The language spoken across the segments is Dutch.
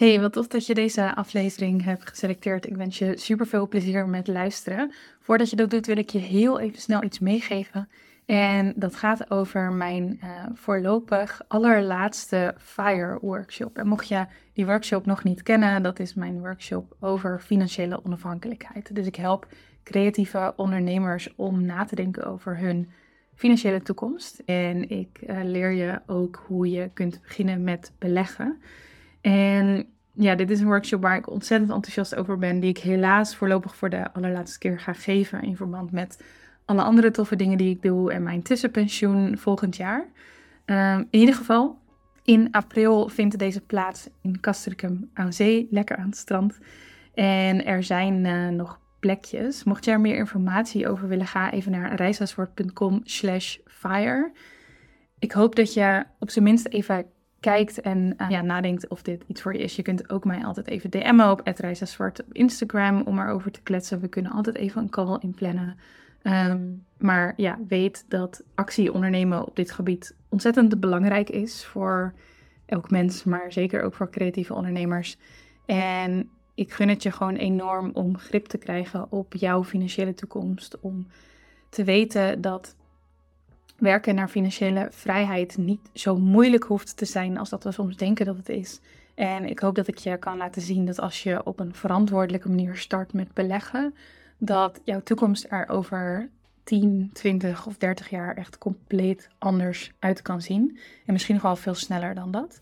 Hey, wat tof dat je deze aflevering hebt geselecteerd. Ik wens je super veel plezier met luisteren. Voordat je dat doet, wil ik je heel even snel iets meegeven. En dat gaat over mijn uh, voorlopig allerlaatste FIRE workshop. En mocht je die workshop nog niet kennen, dat is mijn workshop over financiële onafhankelijkheid. Dus ik help creatieve ondernemers om na te denken over hun financiële toekomst. En ik uh, leer je ook hoe je kunt beginnen met beleggen. En ja, dit is een workshop waar ik ontzettend enthousiast over ben, die ik helaas voorlopig voor de allerlaatste keer ga geven in verband met alle andere toffe dingen die ik doe en mijn tussenpensioen volgend jaar. Um, in ieder geval, in april vindt deze plaats in Castricum aan zee, lekker aan het strand. En er zijn uh, nog plekjes. Mocht je er meer informatie over willen, ga even naar reisaswoord.com slash fire. Ik hoop dat je op zijn minst even kijkt en uh, ja, nadenkt of dit iets voor je is. Je kunt ook mij altijd even DM'en op @reisazwart op Instagram om erover te kletsen. We kunnen altijd even een call inplannen. Um, maar ja, weet dat actie ondernemen op dit gebied ontzettend belangrijk is voor elk mens, maar zeker ook voor creatieve ondernemers. En ik gun het je gewoon enorm om grip te krijgen op jouw financiële toekomst. Om te weten dat werken naar financiële vrijheid niet zo moeilijk hoeft te zijn als dat we soms denken dat het is. En ik hoop dat ik je kan laten zien dat als je op een verantwoordelijke manier start met beleggen, dat jouw toekomst er over 10, 20 of 30 jaar echt compleet anders uit kan zien. En misschien nog wel veel sneller dan dat.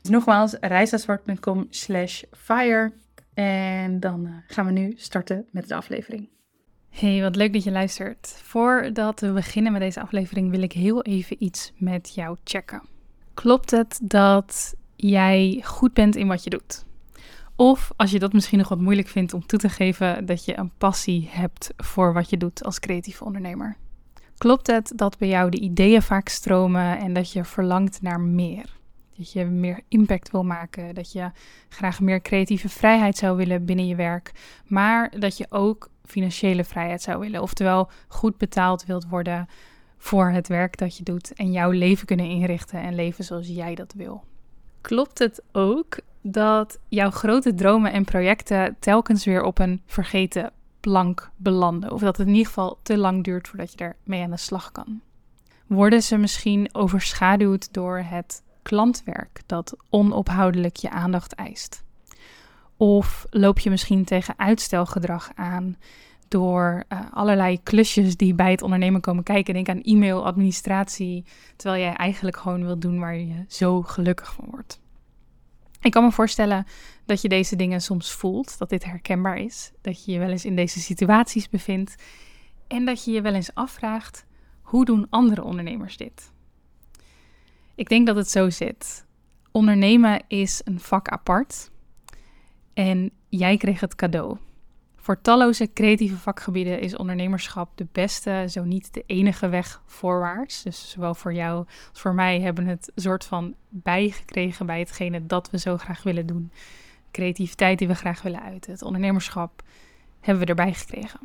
Dus nogmaals, reisaswart.com slash fire. En dan eh, gaan we nu starten met de aflevering. Hey, wat leuk dat je luistert. Voordat we beginnen met deze aflevering wil ik heel even iets met jou checken. Klopt het dat jij goed bent in wat je doet? Of als je dat misschien nog wat moeilijk vindt om toe te geven, dat je een passie hebt voor wat je doet als creatieve ondernemer. Klopt het dat bij jou de ideeën vaak stromen en dat je verlangt naar meer? Dat je meer impact wil maken, dat je graag meer creatieve vrijheid zou willen binnen je werk, maar dat je ook financiële vrijheid zou willen. Oftewel goed betaald wilt worden voor het werk dat je doet en jouw leven kunnen inrichten en leven zoals jij dat wil. Klopt het ook dat jouw grote dromen en projecten telkens weer op een vergeten plank belanden? Of dat het in ieder geval te lang duurt voordat je ermee aan de slag kan? Worden ze misschien overschaduwd door het klantwerk dat onophoudelijk je aandacht eist? Of loop je misschien tegen uitstelgedrag aan door uh, allerlei klusjes die bij het ondernemen komen kijken? Denk aan e-mail, administratie, terwijl jij eigenlijk gewoon wilt doen waar je zo gelukkig van wordt. Ik kan me voorstellen dat je deze dingen soms voelt, dat dit herkenbaar is, dat je je wel eens in deze situaties bevindt en dat je je wel eens afvraagt: hoe doen andere ondernemers dit? Ik denk dat het zo zit. Ondernemen is een vak apart. En jij kreeg het cadeau. Voor talloze creatieve vakgebieden is ondernemerschap de beste, zo niet de enige weg voorwaarts. Dus zowel voor jou als voor mij hebben het soort van bijgekregen bij hetgene dat we zo graag willen doen. Creativiteit die we graag willen uiten. Het ondernemerschap hebben we erbij gekregen.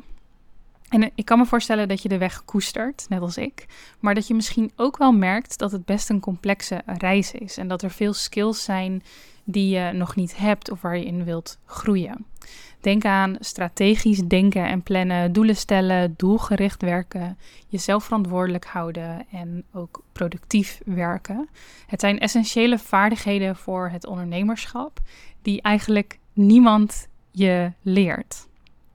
En ik kan me voorstellen dat je de weg koestert, net als ik. Maar dat je misschien ook wel merkt dat het best een complexe reis is. En dat er veel skills zijn die je nog niet hebt of waar je in wilt groeien. Denk aan strategisch denken en plannen, doelen stellen, doelgericht werken, jezelf verantwoordelijk houden en ook productief werken. Het zijn essentiële vaardigheden voor het ondernemerschap die eigenlijk niemand je leert.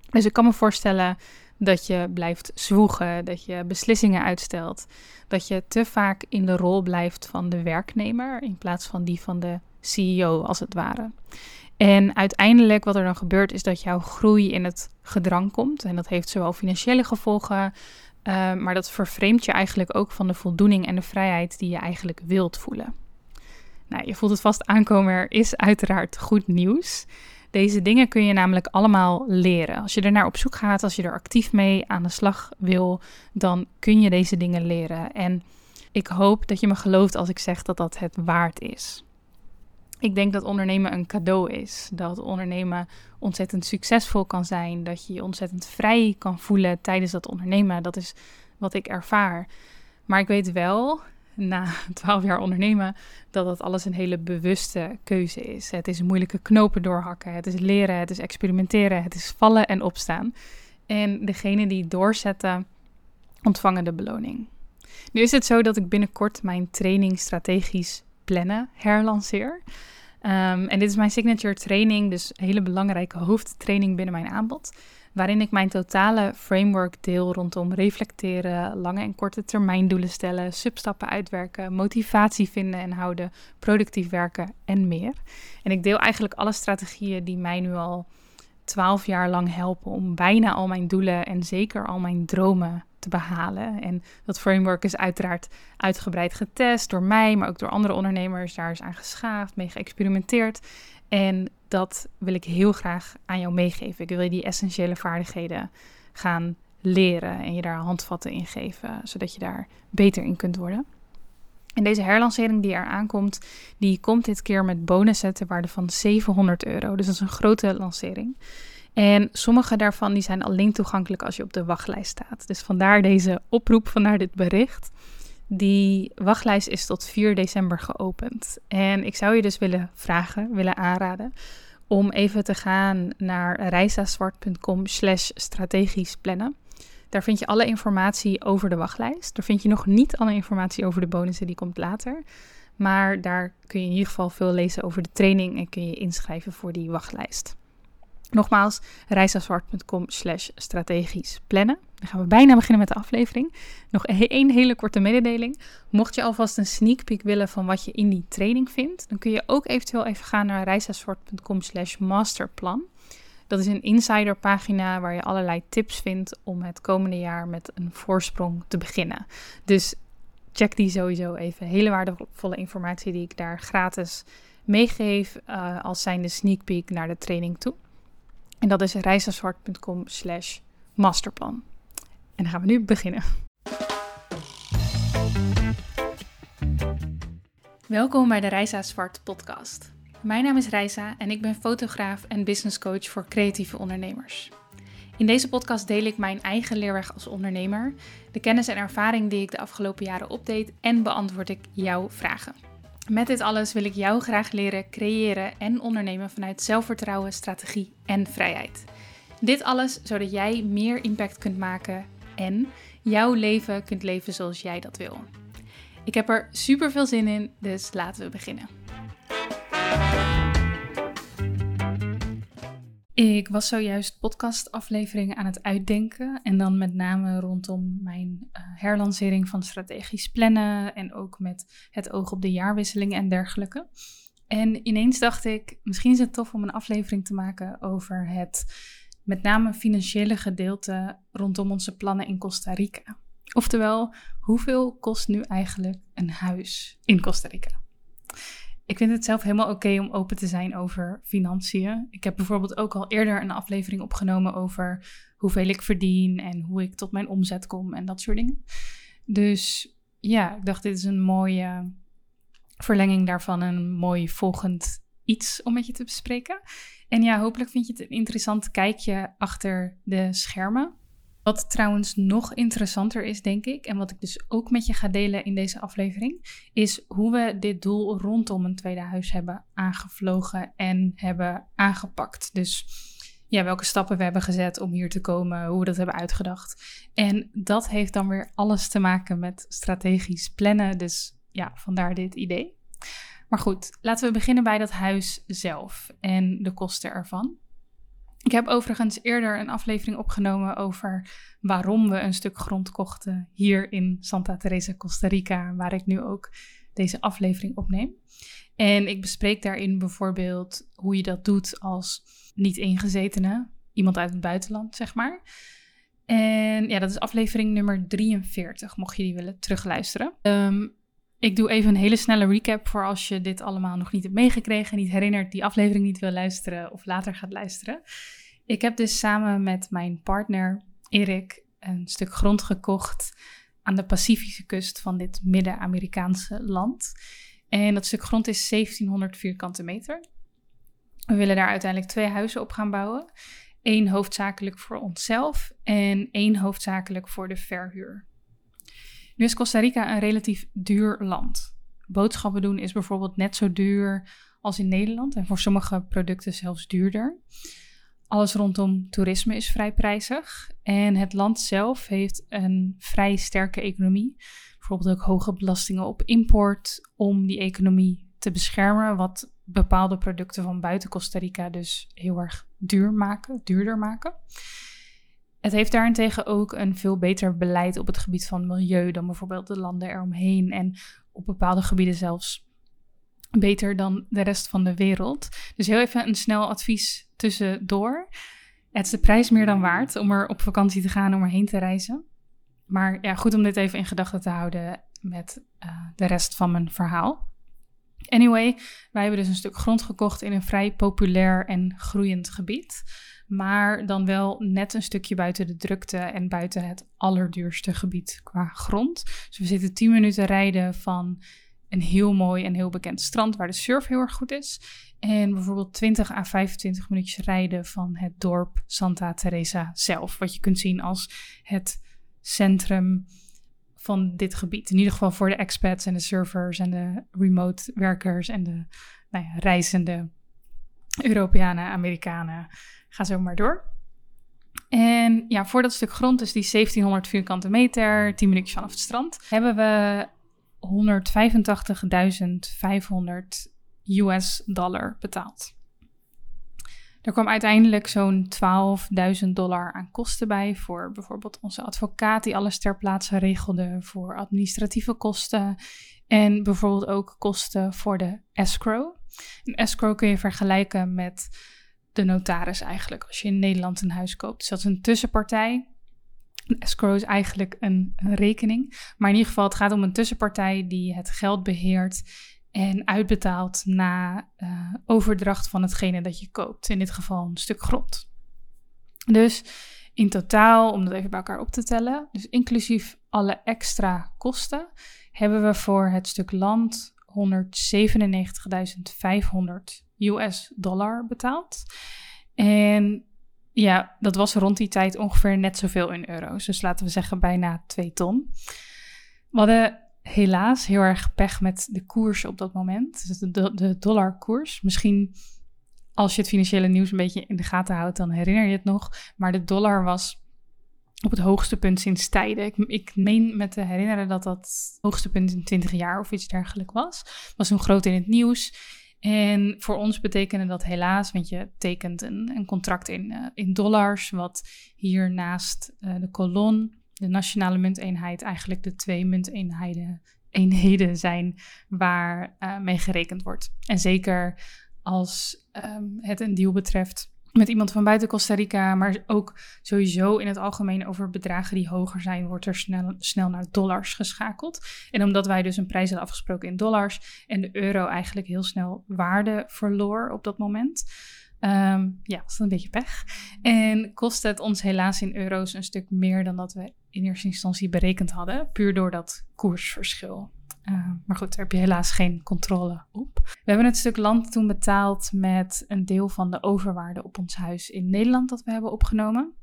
Dus ik kan me voorstellen dat je blijft zwoegen, dat je beslissingen uitstelt, dat je te vaak in de rol blijft van de werknemer in plaats van die van de CEO als het ware. En uiteindelijk wat er dan gebeurt is dat jouw groei in het gedrang komt. En dat heeft zowel financiële gevolgen, uh, maar dat vervreemdt je eigenlijk ook van de voldoening en de vrijheid die je eigenlijk wilt voelen. Nou, je voelt het vast aankomen, er is uiteraard goed nieuws. Deze dingen kun je namelijk allemaal leren. Als je er naar op zoek gaat, als je er actief mee aan de slag wil, dan kun je deze dingen leren. En ik hoop dat je me gelooft als ik zeg dat dat het waard is. Ik denk dat ondernemen een cadeau is. Dat ondernemen ontzettend succesvol kan zijn. Dat je je ontzettend vrij kan voelen tijdens dat ondernemen. Dat is wat ik ervaar. Maar ik weet wel na 12 jaar ondernemen dat dat alles een hele bewuste keuze is. Het is moeilijke knopen doorhakken, het is leren, het is experimenteren, het is vallen en opstaan. En degene die doorzetten, ontvangen de beloning. Nu is het zo dat ik binnenkort mijn training strategisch plannen herlanceer. Um, en dit is mijn signature training, dus een hele belangrijke hoofdtraining binnen mijn aanbod waarin ik mijn totale framework deel rondom reflecteren, lange en korte termijn doelen stellen, substappen uitwerken, motivatie vinden en houden, productief werken en meer. En ik deel eigenlijk alle strategieën die mij nu al twaalf jaar lang helpen om bijna al mijn doelen en zeker al mijn dromen te behalen. En dat framework is uiteraard uitgebreid getest door mij, maar ook door andere ondernemers. Daar is aan geschaafd, mee geëxperimenteerd. En dat wil ik heel graag aan jou meegeven. Ik wil je die essentiële vaardigheden gaan leren en je daar handvatten in geven, zodat je daar beter in kunt worden. En deze herlancering die er aankomt, die komt dit keer met bonussen ter waarde van 700 euro. Dus dat is een grote lancering. En sommige daarvan die zijn alleen toegankelijk als je op de wachtlijst staat. Dus vandaar deze oproep, vandaar dit bericht. Die wachtlijst is tot 4 december geopend. En ik zou je dus willen vragen, willen aanraden om even te gaan naar reisazwart.com slash strategisch plannen. Daar vind je alle informatie over de wachtlijst. Daar vind je nog niet alle informatie over de bonussen, die komt later. Maar daar kun je in ieder geval veel lezen over de training en kun je inschrijven voor die wachtlijst. Nogmaals, reisafzwart.com slash strategisch plannen. Dan gaan we bijna beginnen met de aflevering. Nog één hele korte mededeling. Mocht je alvast een sneak peek willen van wat je in die training vindt, dan kun je ook eventueel even gaan naar reisafzwart.com slash masterplan. Dat is een insiderpagina waar je allerlei tips vindt om het komende jaar met een voorsprong te beginnen. Dus check die sowieso even. Hele waardevolle informatie die ik daar gratis meegeef uh, als zijnde sneak peek naar de training toe. En dat is reisazwart.com slash masterplan. En dan gaan we nu beginnen. Welkom bij de Reisa Zwart podcast. Mijn naam is Reisa en ik ben fotograaf en business coach voor creatieve ondernemers. In deze podcast deel ik mijn eigen leerweg als ondernemer, de kennis en ervaring die ik de afgelopen jaren opdeed en beantwoord ik jouw vragen. Met dit alles wil ik jou graag leren creëren en ondernemen vanuit zelfvertrouwen, strategie en vrijheid. Dit alles zodat jij meer impact kunt maken en jouw leven kunt leven zoals jij dat wil. Ik heb er super veel zin in, dus laten we beginnen. Ik was zojuist podcastafleveringen aan het uitdenken. En dan met name rondom mijn uh, herlancering van strategisch plannen. En ook met het oog op de jaarwisseling en dergelijke. En ineens dacht ik, misschien is het tof om een aflevering te maken over het met name financiële gedeelte rondom onze plannen in Costa Rica. Oftewel, hoeveel kost nu eigenlijk een huis in Costa Rica? Ik vind het zelf helemaal oké om open te zijn over financiën. Ik heb bijvoorbeeld ook al eerder een aflevering opgenomen over hoeveel ik verdien en hoe ik tot mijn omzet kom en dat soort dingen. Dus ja, ik dacht dit is een mooie verlenging daarvan, een mooi volgend iets om met je te bespreken. En ja, hopelijk vind je het een interessant kijkje achter de schermen. Wat trouwens nog interessanter is, denk ik, en wat ik dus ook met je ga delen in deze aflevering, is hoe we dit doel rondom een tweede huis hebben aangevlogen en hebben aangepakt. Dus ja, welke stappen we hebben gezet om hier te komen, hoe we dat hebben uitgedacht. En dat heeft dan weer alles te maken met strategisch plannen. Dus ja, vandaar dit idee. Maar goed, laten we beginnen bij dat huis zelf en de kosten ervan. Ik heb overigens eerder een aflevering opgenomen over waarom we een stuk grond kochten hier in Santa Teresa, Costa Rica, waar ik nu ook deze aflevering opneem. En ik bespreek daarin bijvoorbeeld hoe je dat doet als niet-ingezetene, iemand uit het buitenland, zeg maar. En ja, dat is aflevering nummer 43, mocht je die willen terugluisteren. Um, ik doe even een hele snelle recap voor als je dit allemaal nog niet hebt meegekregen, niet herinnert, die aflevering niet wil luisteren of later gaat luisteren. Ik heb dus samen met mijn partner Erik een stuk grond gekocht aan de Pacifische kust van dit Midden-Amerikaanse land. En dat stuk grond is 1700 vierkante meter. We willen daar uiteindelijk twee huizen op gaan bouwen. Eén hoofdzakelijk voor onszelf en één hoofdzakelijk voor de verhuur. Nu is Costa Rica een relatief duur land. Boodschappen doen is bijvoorbeeld net zo duur als in Nederland en voor sommige producten zelfs duurder. Alles rondom toerisme is vrij prijzig en het land zelf heeft een vrij sterke economie. Bijvoorbeeld ook hoge belastingen op import om die economie te beschermen, wat bepaalde producten van buiten Costa Rica dus heel erg duur maken, duurder maken. Het heeft daarentegen ook een veel beter beleid op het gebied van milieu dan bijvoorbeeld de landen eromheen en op bepaalde gebieden zelfs beter dan de rest van de wereld. Dus heel even een snel advies tussendoor. Het is de prijs meer dan waard om er op vakantie te gaan, om erheen te reizen. Maar ja, goed om dit even in gedachten te houden met uh, de rest van mijn verhaal. Anyway, wij hebben dus een stuk grond gekocht in een vrij populair en groeiend gebied. Maar dan wel net een stukje buiten de drukte en buiten het allerduurste gebied qua grond. Dus we zitten 10 minuten rijden van een heel mooi en heel bekend strand waar de surf heel erg goed is. En bijvoorbeeld 20 à 25 minuutjes rijden van het dorp Santa Teresa zelf. Wat je kunt zien als het centrum van dit gebied. In ieder geval voor de expats en de surfers en de remote werkers en de nou ja, reizende Europeanen, Amerikanen. Ga zo maar door. En ja, voor dat stuk grond, dus die 1700 vierkante meter, 10 minuutjes vanaf het strand, hebben we 185.500 US dollar betaald. Er kwam uiteindelijk zo'n 12.000 dollar aan kosten bij voor bijvoorbeeld onze advocaat die alles ter plaatse regelde, voor administratieve kosten en bijvoorbeeld ook kosten voor de escrow. Een escrow kun je vergelijken met de notaris eigenlijk als je in Nederland een huis koopt. Dus dat is een tussenpartij. Een escrow is eigenlijk een, een rekening, maar in ieder geval het gaat om een tussenpartij die het geld beheert en uitbetaalt na uh, overdracht van hetgene dat je koopt. In dit geval een stuk grond. Dus in totaal, om dat even bij elkaar op te tellen, dus inclusief alle extra kosten, hebben we voor het stuk land 197.500 US dollar betaald. En ja, dat was rond die tijd ongeveer net zoveel in euro's. Dus laten we zeggen bijna 2 ton. We hadden helaas heel erg pech met de koers op dat moment. Dus de, de dollarkoers. Misschien als je het financiële nieuws een beetje in de gaten houdt, dan herinner je het nog. Maar de dollar was op het hoogste punt sinds tijden. Ik, ik meen me te herinneren dat dat het hoogste punt in 20 jaar of iets dergelijks was. Was toen groot in het nieuws. En voor ons betekende dat helaas, want je tekent een, een contract in, uh, in dollars, wat hier naast uh, de kolon de nationale munteenheid eigenlijk de twee munteenheden eenheden zijn waar uh, mee gerekend wordt. En zeker als um, het een deal betreft met iemand van buiten Costa Rica, maar ook sowieso in het algemeen over bedragen die hoger zijn, wordt er snel, snel naar dollars geschakeld. En omdat wij dus een prijs hadden afgesproken in dollars en de euro eigenlijk heel snel waarde verloor op dat moment, Um, ja, dat een beetje pech. En kost het ons helaas in euro's een stuk meer dan dat we in eerste instantie berekend hadden, puur door dat koersverschil. Uh, maar goed, daar heb je helaas geen controle op. We hebben het stuk land toen betaald met een deel van de overwaarde op ons huis in Nederland dat we hebben opgenomen.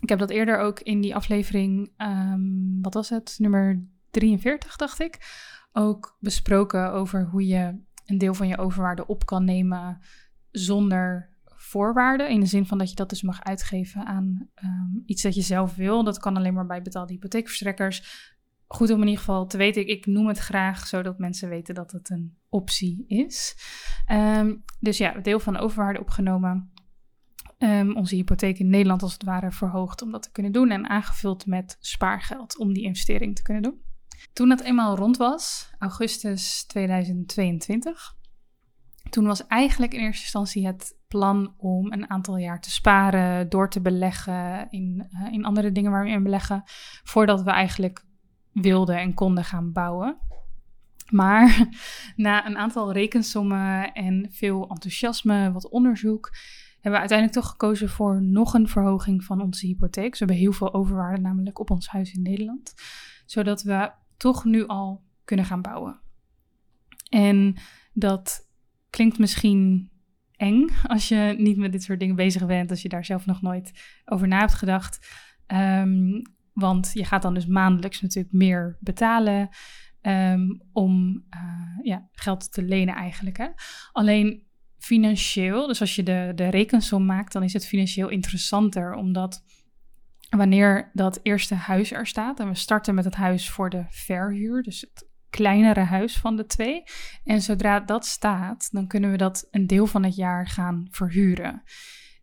Ik heb dat eerder ook in die aflevering, um, wat was het, nummer 43 dacht ik, ook besproken over hoe je een deel van je overwaarde op kan nemen zonder voorwaarden. In de zin van dat je dat dus mag uitgeven aan um, iets dat je zelf wil. Dat kan alleen maar bij betaalde hypotheekverstrekkers. Goed om in ieder geval te weten, ik noem het graag zodat mensen weten dat het een optie is. Um, dus ja, deel van de overwaarde opgenomen. Um, onze hypotheek in Nederland als het ware verhoogd om dat te kunnen doen. En aangevuld met spaargeld om die investering te kunnen doen. Toen dat eenmaal rond was, augustus 2022, toen was eigenlijk in eerste instantie het plan om een aantal jaar te sparen, door te beleggen in, uh, in andere dingen waar we in beleggen, voordat we eigenlijk wilden en konden gaan bouwen. Maar na een aantal rekensommen en veel enthousiasme, wat onderzoek, hebben we uiteindelijk toch gekozen voor nog een verhoging van onze hypotheek. Dus we hebben heel veel overwaarde namelijk op ons huis in Nederland, zodat we toch nu al kunnen gaan bouwen. En dat klinkt misschien eng als je niet met dit soort dingen bezig bent, als je daar zelf nog nooit over na hebt gedacht. Um, Want je gaat dan dus maandelijks natuurlijk meer betalen ehm, om uh, ja, geld te lenen eigenlijk. Hè? Alleen financieel, dus als je de, de rekensom maakt, dan is het financieel interessanter, omdat wanneer dat eerste huis er staat, en we starten met het huis voor de verhuur, dus het kleinere huis van de twee. En zodra dat staat, dan kunnen we dat een deel van het jaar gaan verhuren.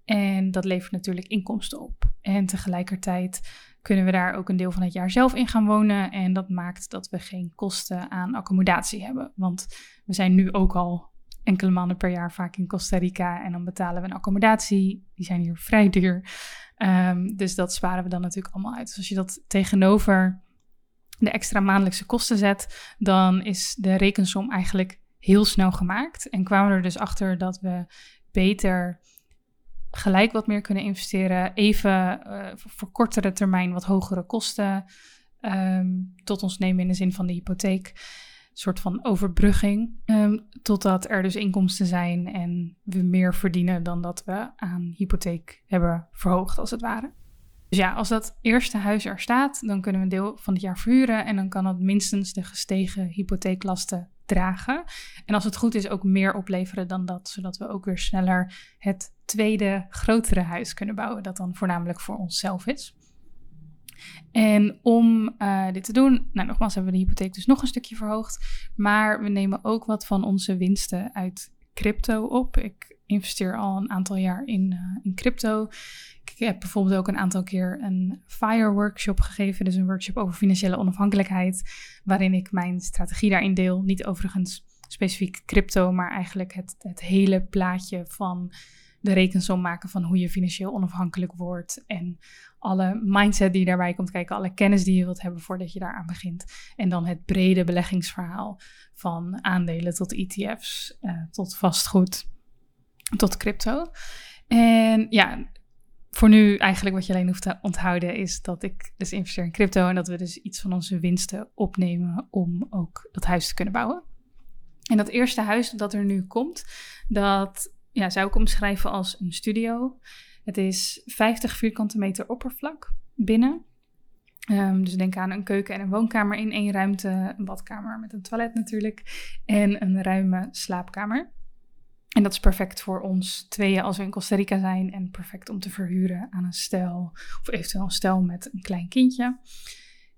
En dat levert natuurlijk inkomsten op. En tegelijkertijd kunnen we daar ook een deel van het jaar zelf in gaan wonen. En dat maakt dat we geen kosten aan accommodatie hebben. Want we zijn nu ook al enkele maanden per jaar vaak in Costa Rica. En dan betalen we een accommodatie. Die zijn hier vrij duur. Ehm, dus dat sparen we dan natuurlijk allemaal uit. Dus als je dat tegenover de extra maandelijkse kosten zet, dan is de rekensom eigenlijk heel snel gemaakt. En kwamen we er dus achter dat we beter gelijk wat meer kunnen investeren, even uh, voor kortere termijn wat hogere kosten ehm, tot ons nemen in de zin van de hypotheek. Een soort van overbrugging, um, totdat er dus inkomsten zijn en we meer verdienen dan dat we aan hypotheek hebben verhoogd, als het ware. Dus ja, als dat eerste huis er staat, dan kunnen we een deel van het jaar verhuren en dan kan dat minstens de gestegen hypotheeklasten dragen. En als het goed is, ook meer opleveren dan dat, zodat we ook weer sneller het tweede grotere huis kunnen bouwen, dat dan voornamelijk voor onszelf is. En om uh, dit te doen, nou nogmaals hebben we de hypotheek dus nog een stukje verhoogd, maar we nemen ook wat van onze winsten uit crypto op. Ik investeer al een aantal jaar in, uh, in crypto. Ik heb bijvoorbeeld ook een aantal keer een FIRE workshop gegeven, dus een workshop over financiële onafhankelijkheid, waarin ik mijn strategie daarin deel. Niet overigens specifiek crypto, maar eigenlijk het, het hele plaatje van de rekensom maken van hoe je financieel onafhankelijk wordt en alle mindset die daarbij komt kijken, alle kennis die je wilt hebben voordat je daaraan begint. En dan het brede beleggingsverhaal van aandelen tot ETF's, eh, tot vastgoed, tot crypto. En ja, voor nu eigenlijk wat je alleen hoeft te onthouden is dat ik dus investeer in crypto en dat we dus iets van onze winsten opnemen om ook dat huis te kunnen bouwen. En dat eerste huis dat er nu komt, dat ja, zou ik omschrijven als een studio. Het is 50 vierkante meter oppervlak binnen. Um, dus denk aan een keuken en een woonkamer in één ruimte, een badkamer met een toilet natuurlijk en een ruime slaapkamer. En dat is perfect voor ons tweeën als we in Costa Rica zijn en perfect om te verhuren aan een stel of eventueel een stel met een klein kindje.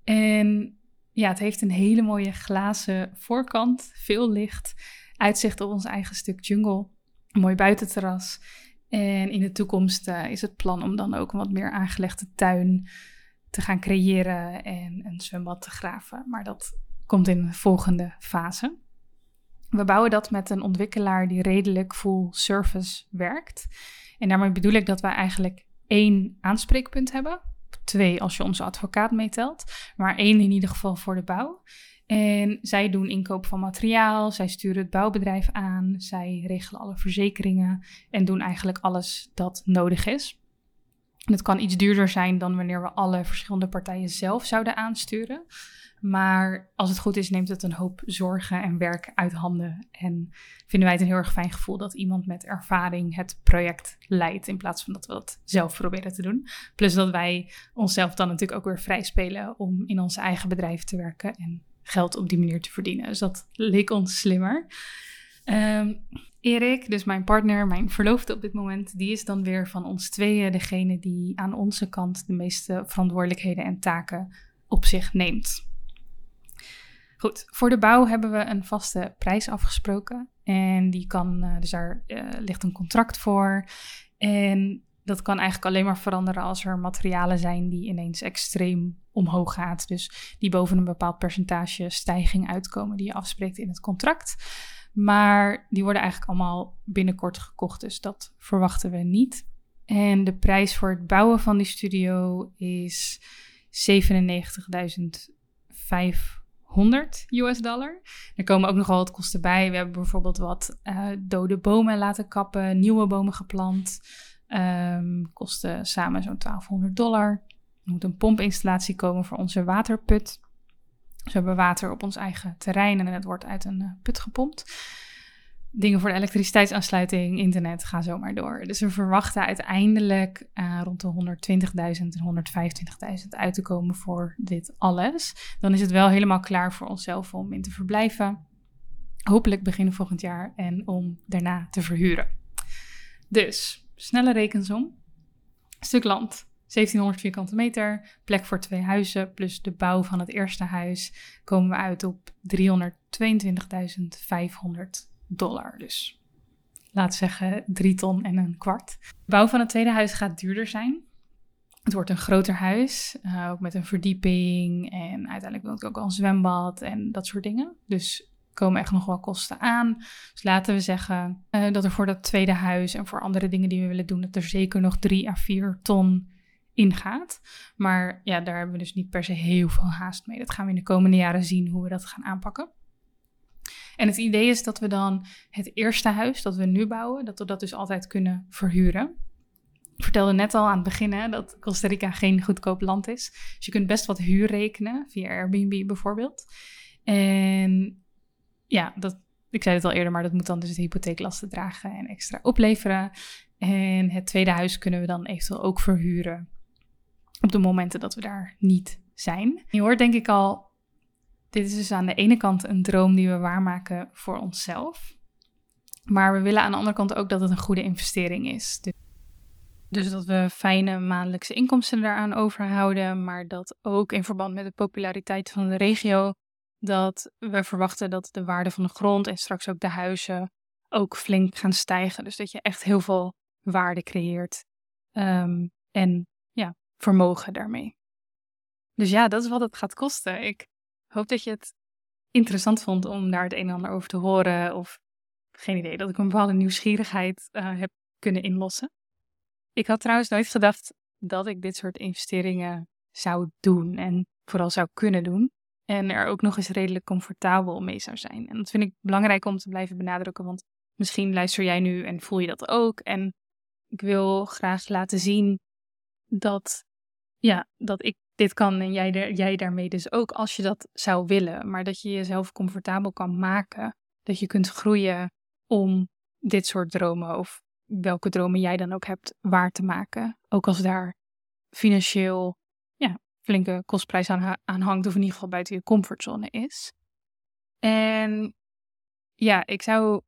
En ja, het heeft een hele mooie glazen voorkant, veel licht, uitzicht op ons eigen stuk jungle, een mooi buitenterras. En in de toekomst uh, is het plan om dan ook een wat meer aangelegde tuin te gaan creëren en een zwembad te graven. Maar dat komt in de volgende fase. We bouwen dat met een ontwikkelaar die redelijk full service werkt. En daarmee bedoel ik dat wij eigenlijk één aanspreekpunt hebben. Twee als je onze advocaat meetelt, maar één in ieder geval voor de bouw. En zij doen inkoop van materiaal, zij sturen het bouwbedrijf aan, zij regelen alle verzekeringen en doen eigenlijk alles dat nodig is. het kan iets duurder zijn dan wanneer we alle verschillende partijen zelf zouden aansturen. Maar als het goed is, neemt het een hoop zorgen en werk uit handen. En vinden wij het een heel erg fijn gevoel dat iemand met ervaring het project leidt. In plaats van dat we dat zelf proberen te doen. Plus dat wij onszelf dan natuurlijk ook weer vrij spelen om in onze eigen bedrijf te werken. En geld op die manier te verdienen. Dus dat leek ons slimmer. Um, Erik, dus mijn partner, mijn verloofde op dit moment, die is dan weer van ons tweeën degene die aan onze kant de meeste verantwoordelijkheden en taken op zich neemt. Goed, voor de bouw hebben we een vaste prijs afgesproken. En die kan, uh, dus daar uh, ligt een contract voor. En dat kan eigenlijk alleen maar veranderen als er materialen zijn die ineens extreem omhoog gaat. Dus die boven een bepaald percentage stijging uitkomen die je afspreekt in het contract. Maar die worden eigenlijk allemaal binnenkort gekocht, dus dat verwachten we niet. En de prijs voor het bouwen van die studio is 97.500 US dollar. Er komen ook nogal wat kosten bij. We hebben bijvoorbeeld wat uh, dode bomen laten kappen, nieuwe bomen geplant. Um, kosten samen zo'n 1200 dollar. Er moet een pompinstallatie komen voor onze waterput. Dus we hebben water op ons eigen terrein en het wordt uit een uh, put gepompt. dingen voor de elektriciteitsaansluiting, internet, ga zo maar door. Dus we verwachten uiteindelijk uh, rond de 120.000 en 125.000 uit te komen voor dit alles. Dan is het wel helemaal klaar voor onszelf om in te verblijven. Hopelijk begin volgend jaar en om daarna te verhuren. Dus, snelle rekensom. Stuk land, 1700 vierkante meter, plek voor twee huizen, plus de bouw van het eerste huis, komen we uit op 322.500 dollar. Dus laat zeggen 3 ton en een kwart. De bouw van het tweede huis gaat duurder zijn. Het wordt een groter huis, uh, ook met een verdieping en uiteindelijk wil ik ook al een zwembad en dat soort dingen. Dus komen echt nog wel kosten aan. Dus laten we zeggen uh, dat er voor dat tweede huis en voor andere dingen die we willen doen, dat er zeker nog 3 à 4 ton ingaat. Maar ja, daar hebben we dus niet per se heel veel haast mee. Dat gaan we in de komende jaren zien hoe we dat gaan aanpakken. En het idee is dat we dan het eerste huis dat we nu bouwen, dat we dat dus altijd kunnen verhuren. Ik vertelde net al aan het begin hè, dat Costa Rica geen goedkoop land is. Dus je kunt best wat huur rekenen, via Airbnb bijvoorbeeld. En ja, dat, ik zei het al eerder, maar dat moet dan dus de hypotheeklasten dragen en extra opleveren. En het tweede huis kunnen we dan eventueel ook verhuren op de momenten dat we daar niet zijn. Je hoort denk ik al, dit is dus aan de ene kant een droom die we waarmaken voor onszelf. Maar we willen aan de andere kant ook dat het een goede investering is. Dus, dus dat we fijne maandelijkse inkomsten daaraan overhouden, maar dat ook in verband met de populariteit van de regio, dat we verwachten dat de waarde van de grond en straks ook de huizen ook flink gaan stijgen. Dus dat je echt heel veel waarde creëert. Um, en ja, vermogen daarmee. Dus ja, dat is wat het gaat kosten. Ik hoop dat je het interessant vond om daar het een en ander over te horen. Of geen idee, dat ik een bepaalde nieuwsgierigheid uh, heb kunnen inlossen. Ik had trouwens nooit gedacht dat ik dit soort investeringen zou doen en vooral zou kunnen doen. En er ook nog eens redelijk comfortabel mee zou zijn. En dat vind ik belangrijk om te blijven benadrukken, want misschien luister jij nu en voel je dat ook. En ik wil graag laten zien dat, ja, dat ik dit kan en jij, jij daarmee dus ook als je dat zou willen. Maar dat je jezelf comfortabel kan maken. Dat je kunt groeien om dit soort dromen of welke dromen jij dan ook hebt waar te maken. Ook als daar financieel ja, flinke kostprijs aan, aan hangt of in ieder geval buiten je comfortzone is. En ja, ik zou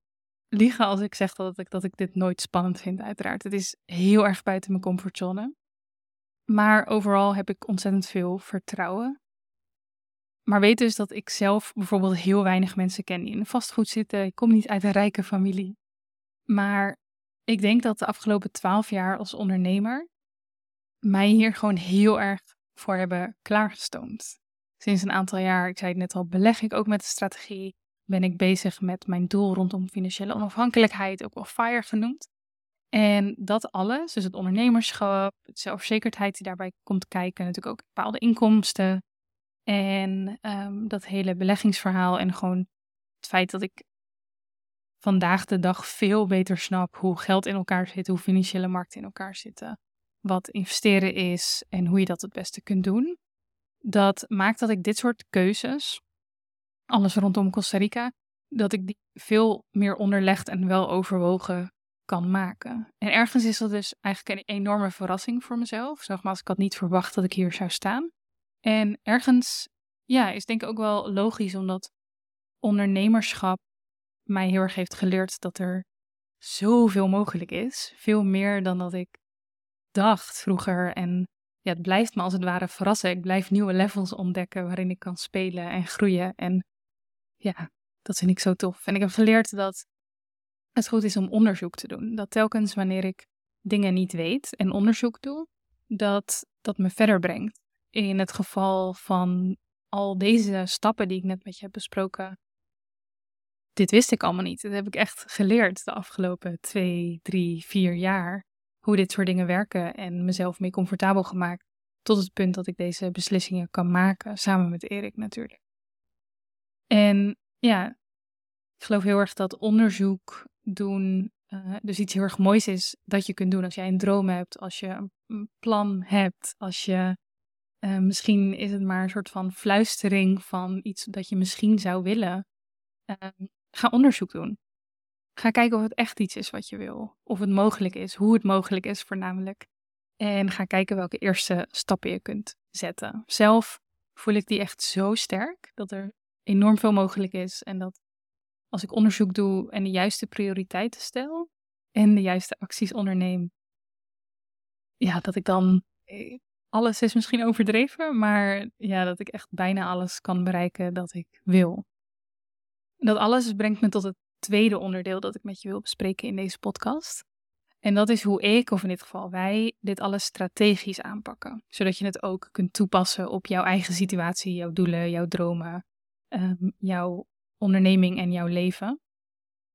liegen als ik zeg dat ik, dat ik dit nooit spannend vind, uiteraard. Het is heel erg buiten mijn comfortzone. Maar overal heb ik ontzettend veel vertrouwen. Maar weet dus dat ik zelf bijvoorbeeld heel weinig mensen ken die in vastgoed zitten. Ik kom niet uit een rijke familie. Maar ik denk dat de afgelopen twaalf jaar als ondernemer mij hier gewoon heel erg voor hebben klaargestoomd. Sinds een aantal jaar, ik zei het net al, beleg ik ook met de strategie. Ben ik bezig met mijn doel rondom financiële onafhankelijkheid, ook wel FIRE genoemd. En dat alles, dus het ondernemerschap, de zelfverzekerdheid die daarbij komt kijken, natuurlijk ook bepaalde inkomsten. En um, dat hele beleggingsverhaal en gewoon het feit dat ik vandaag de dag veel beter snap hoe geld in elkaar zit, hoe financiële markten in elkaar zitten, wat investeren is en hoe je dat het beste kunt doen. Dat maakt dat ik dit soort keuzes, alles rondom Costa Rica, dat ik die veel meer onderlegd en wel overwogen kan maken. En ergens is dat dus eigenlijk een enorme verrassing voor mezelf. Nogmaals, ik had niet verwacht dat ik hier zou staan. En ergens, ja, is denk ik ook wel logisch, omdat ondernemerschap mij heel erg heeft geleerd dat er zoveel mogelijk is. Veel meer dan dat ik dacht vroeger. En ja, het blijft me als het ware verrassen. Ik blijf nieuwe levels ontdekken waarin ik kan spelen en groeien. En ja, dat vind ik zo tof. En ik heb geleerd dat het goed is om onderzoek te doen. Dat telkens wanneer ik dingen niet weet en onderzoek doe, dat dat me verder brengt. In het geval van al deze stappen die ik net met je heb besproken, dit wist ik allemaal niet. Dat heb ik echt geleerd de afgelopen twee, drie, vier jaar. Hoe dit soort dingen werken en mezelf mee comfortabel gemaakt. Tot het punt dat ik deze beslissingen kan maken, samen met Erik natuurlijk. En ja, ik geloof heel erg dat onderzoek doen. Uh, dus iets heel erg moois is dat je kunt doen als jij een droom hebt, als je een plan hebt, als je uh, misschien is het maar een soort van fluistering van iets dat je misschien zou willen. Uh, ga onderzoek doen. Ga kijken of het echt iets is wat je wil. Of het mogelijk is, hoe het mogelijk is voornamelijk. En ga kijken welke eerste stappen je kunt zetten. Zelf voel ik die echt zo sterk dat er enorm veel mogelijk is. En dat als ik onderzoek doe en de juiste prioriteiten stel en de juiste acties onderneem, ja, dat ik dan. Eh, alles is misschien overdreven, maar ja, dat ik echt bijna alles kan bereiken dat ik wil. Dat alles brengt me tot het tweede onderdeel dat ik met je wil bespreken in deze podcast. En dat is hoe ik, of in dit geval wij, dit alles strategisch aanpakken. Zodat je het ook kunt toepassen op jouw eigen situatie, jouw doelen, jouw dromen, um, jouw onderneming en jouw leven.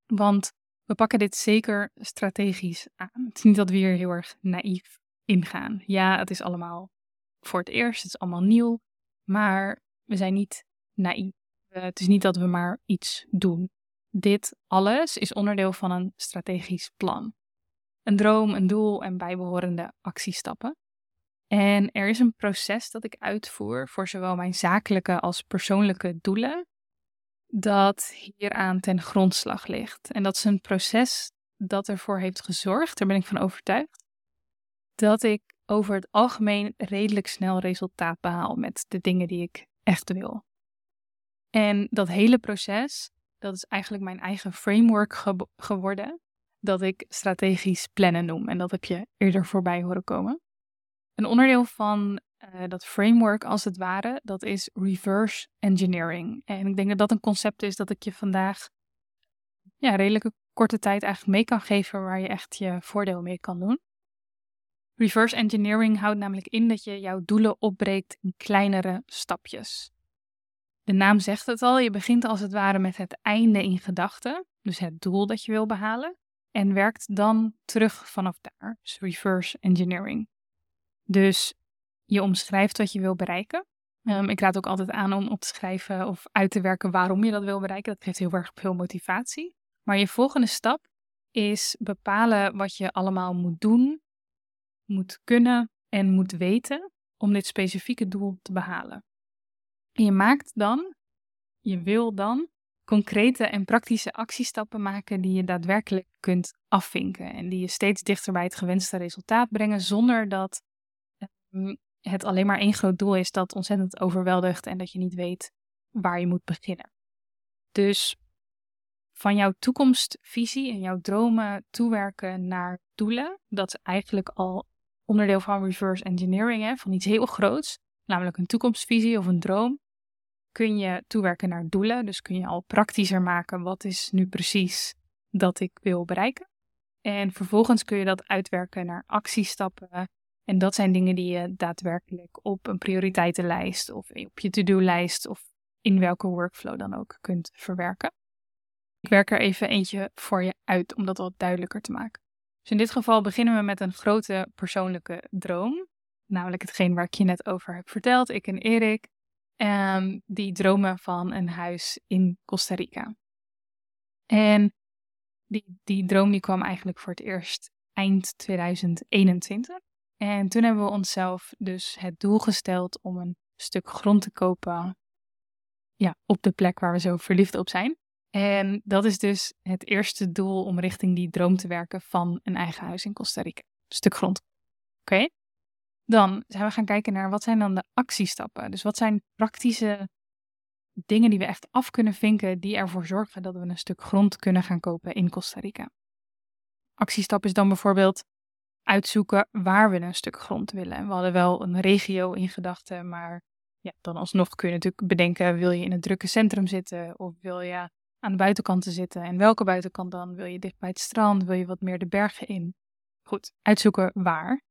Want we pakken dit zeker strategisch aan. Het is niet dat we hier heel erg naïef ingaan. Ja, het is allemaal voor het eerst, het is allemaal nieuw, maar we zijn niet naïef. het is niet dat we maar iets doen. Dit alles is onderdeel van een strategisch plan. Een droom, een doel en bijbehorende actiestappen. En er is een proces dat ik uitvoer voor zowel mijn zakelijke als persoonlijke doelen, dat hieraan ten grondslag ligt. En dat is een proces dat ervoor heeft gezorgd, daar ben ik van overtuigd, dat ik over het algemeen redelijk snel resultaat behaal met de dingen die ik echt wil. En dat hele proces, dat is eigenlijk mijn eigen framework geworden, dat ik strategisch plannen noem. En dat heb je eerder voorbij horen komen. Een onderdeel van uh, dat framework, als het ware, dat is reverse engineering. En ik denk dat dat een concept is dat ik je vandaag ja, redelijke korte tijd eigenlijk mee kan geven, waar je echt je voordeel mee kan doen. Reverse engineering houdt namelijk in dat je jouw doelen opbreekt in kleinere stapjes. De naam zegt het al, je begint als het ware met het einde in gedachten, dus het doel dat je wil behalen, en werkt dan terug vanaf daar, dus reverse engineering. Dus je omschrijft wat je wil bereiken. Um, ik raad ook altijd aan om op te schrijven of uit te werken waarom je dat wil bereiken. Dat geeft heel erg veel motivatie. Maar je volgende stap is bepalen wat je allemaal moet doen moet kunnen en moet weten om dit specifieke doel te behalen. En je maakt dan, je wil dan, concrete en praktische actiestappen maken die je daadwerkelijk kunt afvinken en die je steeds dichter bij het gewenste resultaat brengen zonder dat ehm, het alleen maar één groot doel is dat ontzettend overweldigt en dat je niet weet waar je moet beginnen. Dus van jouw toekomstvisie en jouw dromen toewerken naar doelen, dat is eigenlijk al onderdeel van reverse engineering, hè, van iets heel groots, namelijk een toekomstvisie of een droom, kun je toewerken naar doelen. Dus kun je al praktischer maken wat is nu precies dat ik wil bereiken. En vervolgens kun je dat uitwerken naar actiestappen. En dat zijn dingen die je daadwerkelijk op een prioriteitenlijst of op je to-do-lijst of in welke workflow dan ook kunt verwerken. Ik werk er even eentje voor je uit om dat wat duidelijker te maken. Dus in dit geval beginnen we met een grote persoonlijke droom. Namelijk hetgeen waar ik je net over heb verteld, ik en Erik. En die dromen van een huis in Costa Rica. En die, die droom die kwam eigenlijk voor het eerst eind 2021. En toen hebben we onszelf dus het doel gesteld om een stuk grond te kopen ja, op de plek waar we zo verliefd op zijn. En dat is dus het eerste doel om richting die droom te werken van een eigen huis in Costa Rica. Stuk grond. Oké? Dan zijn we gaan kijken naar wat zijn dan de actiestappen. Dus wat zijn praktische dingen die we echt af kunnen vinken die ervoor zorgen dat we een stuk grond kunnen gaan kopen in Costa Rica. Actiestap is dan bijvoorbeeld uitzoeken waar we een stuk grond willen. We hadden wel een regio in gedachten, maar ja, dan alsnog kun je natuurlijk bedenken, wil je in het drukke centrum zitten of wil je aan de buitenkant te zitten. En welke buitenkant dan? Wil je dicht bij het strand? Wil je wat meer de bergen in? Goed, uitzoeken waar.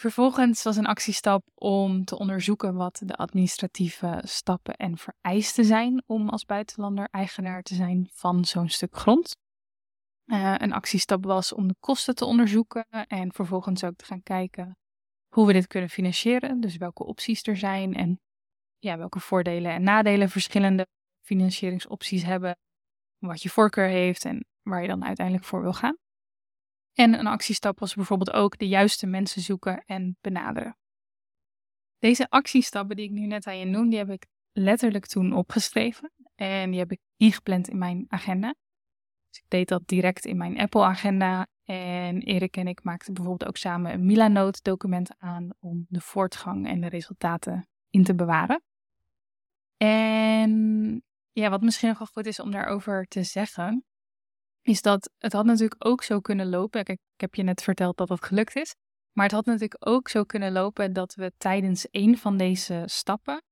Vervolgens was een actiestap om te onderzoeken wat de administratieve stappen en vereisten zijn om als buitenlander eigenaar te zijn van zo'n stuk grond. Uh, een actiestap was om de kosten te onderzoeken en vervolgens ook te gaan kijken hoe we dit kunnen financieren. Dus welke opties er zijn en ja, welke voordelen en nadelen verschillende financieringsopties hebben, wat je voorkeur heeft en waar je dan uiteindelijk voor wil gaan. En een actiestap was bijvoorbeeld ook de juiste mensen zoeken en benaderen. Deze actiestappen die ik nu net aan je noem, die heb ik letterlijk toen opgeschreven en die heb ik ingepland in mijn agenda. Dus ik deed dat direct in mijn Apple-agenda. En Erik en ik maakten bijvoorbeeld ook samen een Milanote-document aan om de voortgang en de resultaten in te bewaren. En ja, wat misschien nog wel goed is om daarover te zeggen, is dat het had natuurlijk ook zo kunnen lopen. Kijk, ik heb je net verteld dat het gelukt is. Maar het had natuurlijk ook zo kunnen lopen dat we tijdens een van deze stappen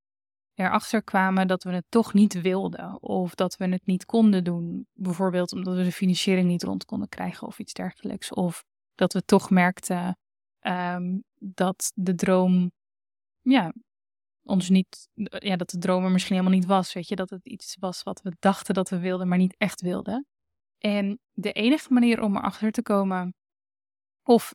erachter kwamen dat we het toch niet wilden. Of dat we het niet konden doen. Bijvoorbeeld omdat we de financiering niet rond konden krijgen of iets dergelijks. Of dat we toch merkten um, dat de droom, ja, ons niet, ja, dat de droom er misschien helemaal niet was. Weet je, dat het iets was wat we dachten dat we wilden, maar niet echt wilden. En de enige manier om erachter te komen of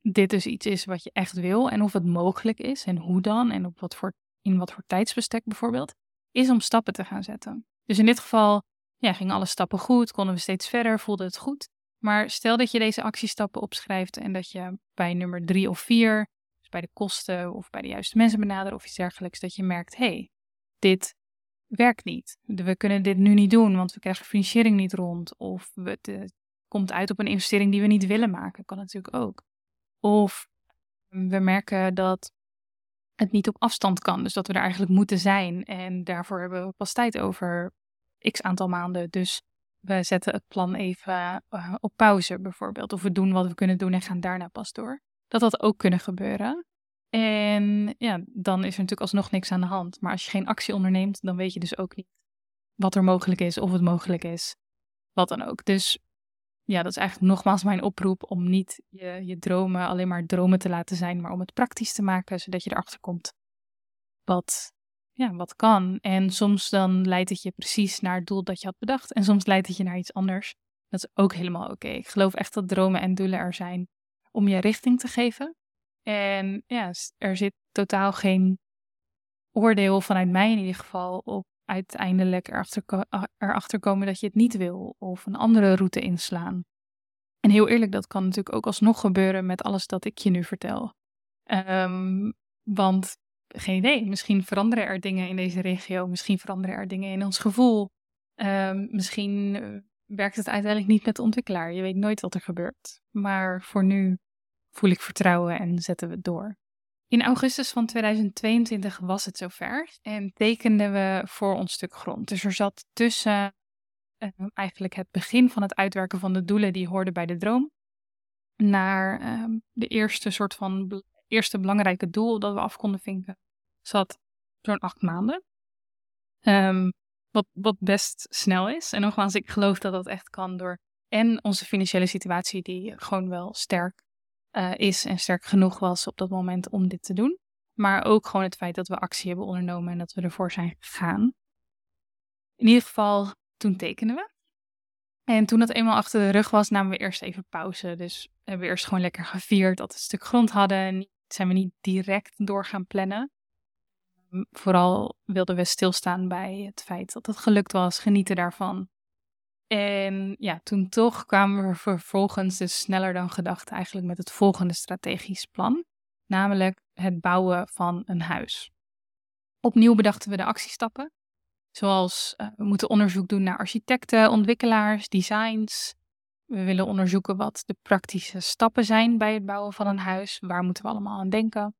dit dus iets is wat je echt wil en of het mogelijk is en hoe dan en op wat voor, in wat voor tijdsbestek bijvoorbeeld, is om stappen te gaan zetten. Dus in dit geval ja, gingen alle stappen goed, konden we steeds verder, voelde het goed. Maar stel dat je deze actiestappen opschrijft en dat je bij nummer drie of vier, dus bij de kosten of bij de juiste mensen benaderen of iets dergelijks, dat je merkt, hé, hey, dit werkt niet. We kunnen dit nu niet doen, want we krijgen financiering niet rond. Of het komt uit op een investering die we niet willen maken. Kan natuurlijk ook. Of we merken dat het niet op afstand kan. Dus dat we er eigenlijk moeten zijn. En daarvoor hebben we pas tijd over x aantal maanden. Dus we zetten het plan even uh, op pauze bijvoorbeeld. Of we doen wat we kunnen doen en gaan daarna pas door. Dat dat ook kunnen gebeuren. En ja, dan is er natuurlijk alsnog niks aan de hand. Maar als je geen actie onderneemt, dan weet je dus ook niet wat er mogelijk is, of het mogelijk is, wat dan ook. Dus ja, dat is eigenlijk nogmaals mijn oproep om niet je, je dromen alleen maar dromen te laten zijn, maar om het praktisch te maken, zodat je erachter komt wat, ja, wat kan. En soms dan leidt het je precies naar het doel dat je had bedacht, en soms leidt het je naar iets anders. Dat is ook helemaal oké. Ik geloof echt dat dromen en doelen er zijn om je richting te geven. En ja, er zit totaal geen oordeel vanuit mij in ieder geval op uiteindelijk erachter, erachter komen dat je het niet wil of een andere route inslaan. En heel eerlijk, dat kan natuurlijk ook alsnog gebeuren met alles dat ik je nu vertel. Um, want geen idee, misschien veranderen er dingen in deze regio, misschien veranderen er dingen in ons gevoel. Um, misschien eh, werkt het uiteindelijk niet met de ontwikkelaar. Je weet nooit wat er gebeurt. Maar voor nu voel ik vertrouwen en zetten we het door. In augustus van 2022 was het zover en tekenden we voor ons stuk grond. Dus er zat tussen uh, eigenlijk het begin van het uitwerken van de doelen die hoorden bij de droom, naar uh, de eerste soort van eerste belangrijke doel dat we af konden vinken, zat zo'n acht maanden. Um, wat, wat best snel is. En nogmaals, ik geloof dat dat echt kan door en onze financiële situatie die gewoon wel sterk uh, is en sterk genoeg was op dat moment om dit te doen. Maar ook gewoon het feit dat we actie hebben ondernomen en dat we ervoor zijn gegaan. In ieder geval, toen tekenen we. En toen dat eenmaal achter de rug was, namen we eerst even pauze. Dus we hebben eerst gewoon lekker gevierd dat we een stuk grond hadden. En zijn we niet direct door gaan plannen. Vooral wilden we stilstaan bij het feit dat het gelukt was, genieten daarvan. En ja, toen toch kwamen we vervolgens dus sneller dan gedacht eigenlijk met het volgende strategisch plan, namelijk het bouwen van een huis. Opnieuw bedachten we de actiestappen, zoals uh, we moeten onderzoek doen naar architecten, ontwikkelaars, designs. We willen onderzoeken wat de praktische stappen zijn bij het bouwen van een huis, waar moeten we allemaal aan denken.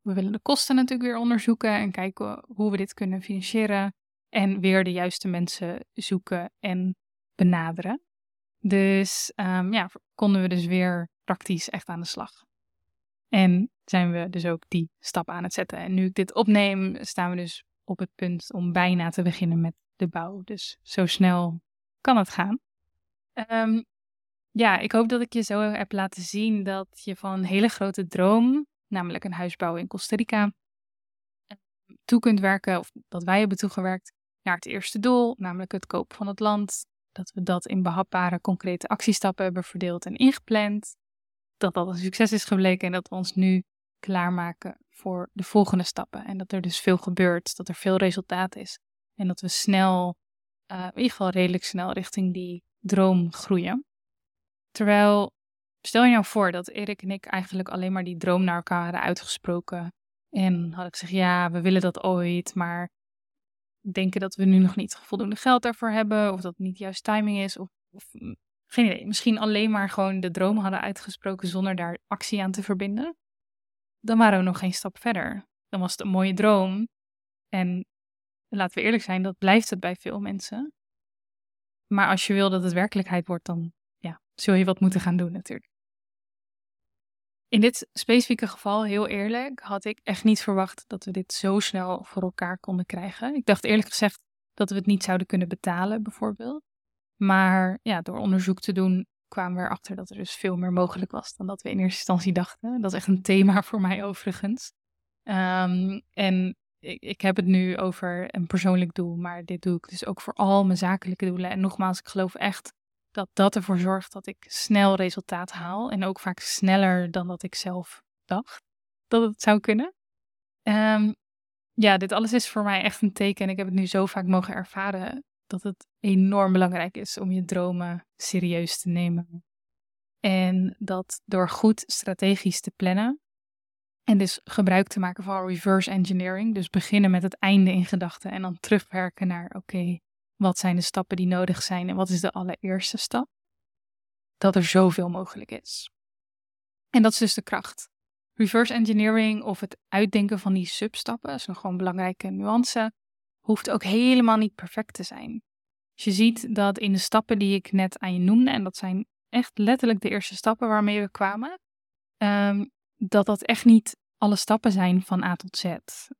We willen de kosten natuurlijk weer onderzoeken en kijken hoe we dit kunnen financieren. En weer de juiste mensen zoeken en benaderen. Dus um, ja, konden we dus weer praktisch echt aan de slag. En zijn we dus ook die stap aan het zetten. En nu ik dit opneem, staan we dus op het punt om bijna te beginnen met de bouw. Dus zo snel kan het gaan. Um, ja, ik hoop dat ik je zo heb laten zien dat je van een hele grote droom, namelijk een huis bouwen in Costa Rica, toe kunt werken, of dat wij hebben toegewerkt naar het eerste doel, namelijk het kopen van het land. Dat we dat in behapbare, concrete actiestappen hebben verdeeld en ingepland. Dat dat een succes is gebleken en dat we ons nu klaarmaken voor de volgende stappen. En dat er dus veel gebeurt, dat er veel resultaat is. En dat we snel, uh, in ieder geval redelijk snel, richting die droom groeien. Terwijl, stel je nou voor dat Erik en ik eigenlijk alleen maar die droom naar elkaar hadden uitgesproken. En had ik gezegd, ja, we willen dat ooit, maar denken dat we nu nog niet voldoende geld daarvoor hebben, of dat het niet juist timing is, of of mm, geen idee, misschien alleen maar gewoon de droom hadden uitgesproken zonder daar actie aan te verbinden, dan waren we nog geen stap verder. Dan was het een mooie droom. En laten we eerlijk zijn, dat blijft het bij veel mensen. Maar als je wil dat het werkelijkheid wordt, dan ja, zul je wat moeten gaan doen natuurlijk. In dit specifieke geval, heel eerlijk, had ik echt niet verwacht dat we dit zo snel voor elkaar konden krijgen. Ik dacht eerlijk gezegd dat we het niet zouden kunnen betalen, bijvoorbeeld. Maar ja, door onderzoek te doen kwamen we erachter dat er dus veel meer mogelijk was dan dat we in eerste instantie dachten. Dat is echt een thema voor mij overigens. Um, en ik, ik, heb het nu over een persoonlijk doel, maar dit doe ik dus ook voor al mijn zakelijke doelen. En nogmaals, ik geloof echt dat dat ervoor zorgt dat ik snel resultaat haal. En ook vaak sneller dan dat ik zelf dacht dat het zou kunnen. Um, ja, dit alles is voor mij echt een teken. En ik heb het nu zo vaak mogen ervaren dat het enorm belangrijk is om je dromen serieus te nemen. En dat door goed strategisch te plannen en dus gebruik te maken van reverse engineering, dus beginnen met het einde in gedachten en dan terugwerken naar oké, wat zijn de stappen die nodig zijn en wat is de allereerste stap, dat er zoveel mogelijk is. En dat is dus de kracht. Reverse engineering of het uitdenken van die substappen, is nog gewoon belangrijke nuance, hoeft ook helemaal niet perfect te zijn. Dus je ziet dat in de stappen die ik net aan je noemde, en dat zijn echt letterlijk de eerste stappen waarmee we kwamen, ehm, dat dat echt niet alle stappen zijn van A tot Z.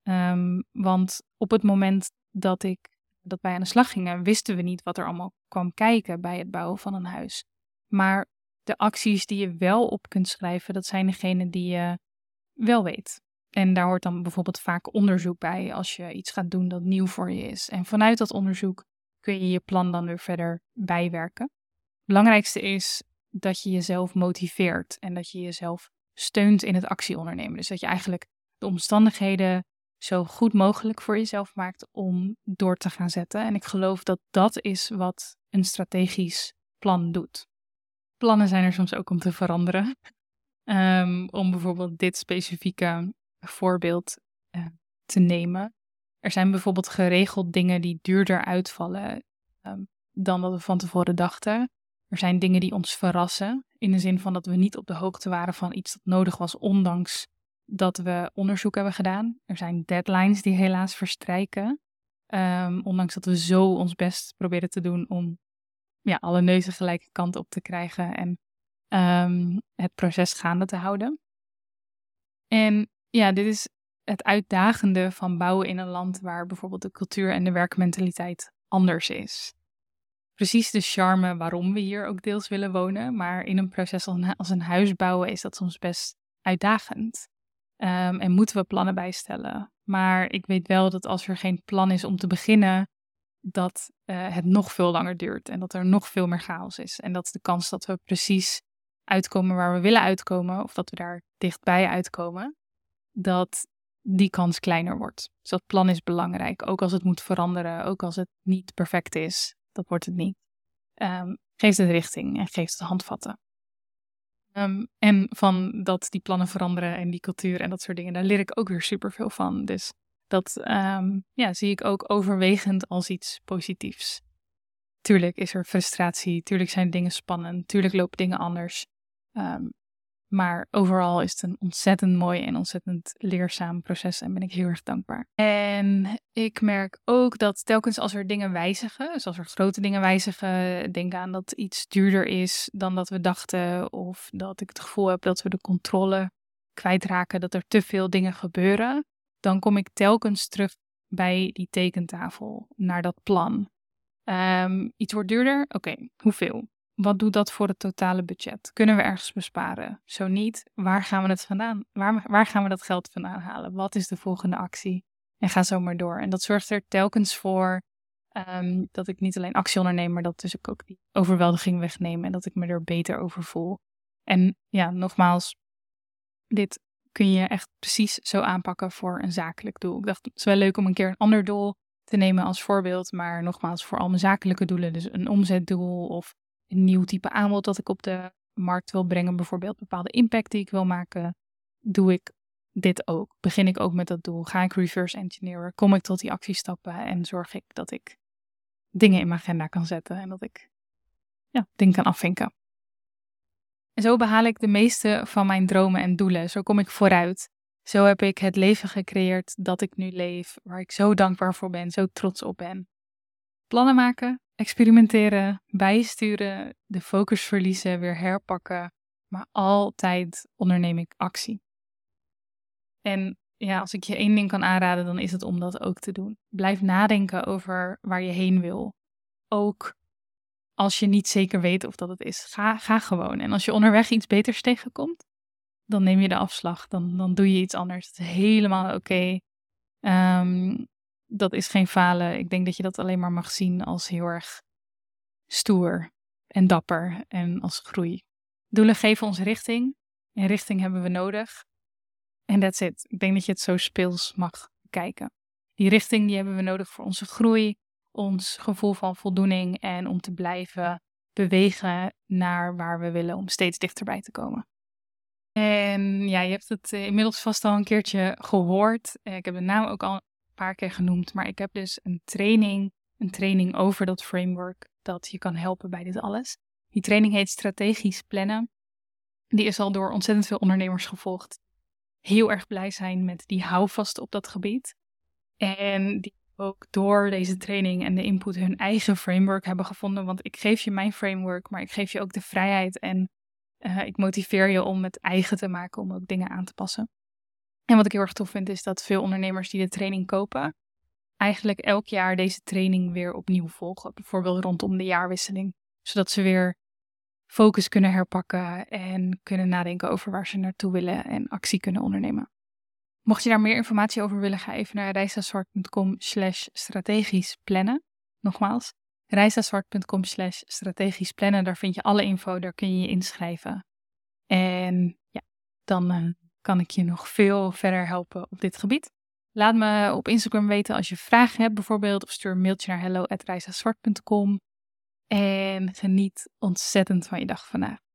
Um, want op het moment dat ik dat wij aan de slag gingen, wisten we niet wat er allemaal kwam kijken bij het bouwen van een huis. Maar de acties die je wel op kunt schrijven, dat zijn degene die je wel weet. En daar hoort dan bijvoorbeeld vaak onderzoek bij als je iets gaat doen dat nieuw voor je is. En vanuit dat onderzoek kun je je plan dan weer verder bijwerken. Het belangrijkste is dat je jezelf motiveert en dat je jezelf steunt in het actieondernemen. Dus dat je eigenlijk de omstandigheden zo goed mogelijk voor jezelf maakt om door te gaan zetten. En ik geloof dat dat is wat een strategisch plan doet. Plannen zijn er soms ook om te veranderen. Um, om bijvoorbeeld dit specifieke voorbeeld uh, te nemen. Er zijn bijvoorbeeld geregeld dingen die duurder uitvallen um, dan dat we van tevoren dachten. Er zijn dingen die ons verrassen, in de zin van dat we niet op de hoogte waren van iets dat nodig was, ondanks dat we onderzoek hebben gedaan. Er zijn deadlines die helaas verstrijken, um, ondanks dat we zo ons best proberen te doen om ja, alle neuzen gelijke kant op te krijgen en um, het proces gaande te houden. En ja, dit is het uitdagende van bouwen in een land waar bijvoorbeeld de cultuur en de werkmentaliteit anders is. Precies de charme waarom we hier ook deels willen wonen, maar in een proces als een huis bouwen is dat soms best uitdagend. Um, en moeten we plannen bijstellen. Maar ik weet wel dat als er geen plan is om te beginnen, dat uh, het nog veel langer duurt en dat er nog veel meer chaos is. En dat de kans dat we precies uitkomen waar we willen uitkomen, of dat we daar dichtbij uitkomen, dat die kans kleiner wordt. Dus dat plan is belangrijk, ook als het moet veranderen, ook als het niet perfect is. Dat wordt het niet. Um, geeft het richting en geeft het handvatten. Um, en van dat die plannen veranderen en die cultuur en dat soort dingen, daar leer ik ook weer superveel van. Dus dat um, ja, zie ik ook overwegend als iets positiefs. Tuurlijk is er frustratie, tuurlijk zijn dingen spannend, tuurlijk lopen dingen anders. Um, maar overal is het een ontzettend mooi en ontzettend leerzaam proces en ben ik heel erg dankbaar. En ik merk ook dat telkens als er dingen wijzigen, dus als er grote dingen wijzigen, denk aan dat iets duurder is dan dat we dachten, of dat ik het gevoel heb dat we de controle kwijtraken, dat er te veel dingen gebeuren, dan kom ik telkens terug bij die tekentafel, naar dat plan. Um, iets wordt duurder, oké, hoeveel? Wat doet dat voor het totale budget? Kunnen we ergens besparen? Zo niet, waar gaan we het vandaan? Waar, waar gaan we dat geld vandaan halen? Wat is de volgende actie? En ga zo maar door. En dat zorgt er telkens voor um, dat ik niet alleen actie onderneem, maar dat dus ik ook die overweldiging wegneem en dat ik me er beter over voel. En ja, nogmaals, dit kun je echt precies zo aanpakken voor een zakelijk doel. Ik dacht, het is wel leuk om een keer een ander doel te nemen als voorbeeld, maar nogmaals, voor al mijn zakelijke doelen, dus een omzetdoel of een nieuw type aanbod dat ik op de markt wil brengen, bijvoorbeeld bepaalde impact die ik wil maken, doe ik dit ook. Begin ik ook met dat doel? Ga ik reverse engineeren? Kom ik tot die actiestappen en zorg ik dat ik dingen in mijn agenda kan zetten en dat ik ja, ding kan afvinken. En zo behaal ik de meeste van mijn dromen en doelen. Zo kom ik vooruit. Zo heb ik het leven gecreëerd dat ik nu leef, waar ik zo dankbaar voor ben, zo trots op ben. Plannen maken, experimenteren, bijsturen, de focus verliezen, weer herpakken, maar altijd onderneem ik actie. En ja, als ik je één ding kan aanraden, dan is het om dat ook te doen. Blijf nadenken over waar je heen wil. Ook als je niet zeker weet of dat het is. Ga, ga gewoon. En als je onderweg iets beters tegenkomt, dan neem je de afslag. Dan, dan doe je iets anders. Het is helemaal oké. Ehm, dat is geen falen. Ik denk dat je dat alleen maar mag zien als heel erg stoer en dapper en als groei. Doelen geven ons richting. En richting hebben we nodig. En that's it. Ik denk dat je het zo speels mag kijken. Die richting die hebben we nodig voor onze groei, ons gevoel van voldoening en om te blijven bewegen naar waar we willen om steeds dichterbij te komen. En ja, je hebt het eh, inmiddels vast al een keertje gehoord. Eh, ik heb de naam ook al paar keer genoemd, maar ik heb dus een training, een training over dat framework dat je kan helpen bij dit alles. Die training heet Strategisch Plannen. Die is al door ontzettend veel ondernemers gevolgd. Heel erg blij zijn met die houvast op dat gebied. En die ook door deze training en de input hun eigen framework hebben gevonden. Want ik geef je mijn framework, maar ik geef je ook de vrijheid en uh, ik motiveer je om het eigen te maken, om ook dingen aan te passen. En wat ik heel erg tof vind, is dat veel ondernemers die de training kopen, eigenlijk elk jaar deze training weer opnieuw volgen. Bijvoorbeeld rondom de jaarwisseling. Zodat ze weer focus kunnen herpakken en kunnen nadenken over waar ze naartoe willen en actie kunnen ondernemen. Mocht je daar meer informatie over willen, ga even naar reisazwart.com slash strategisch plannen. Nogmaals, reisazwart.com slash strategisch plannen. Daar vind je alle info, daar kun je je inschrijven. En ja, dan uh, kan ik je nog veel verder helpen op dit gebied. Laat me op Instagram weten als je vragen hebt bijvoorbeeld, of stuur een mailtje naar hello.reisazwart.com. En geniet ontzettend van je dag vandaag.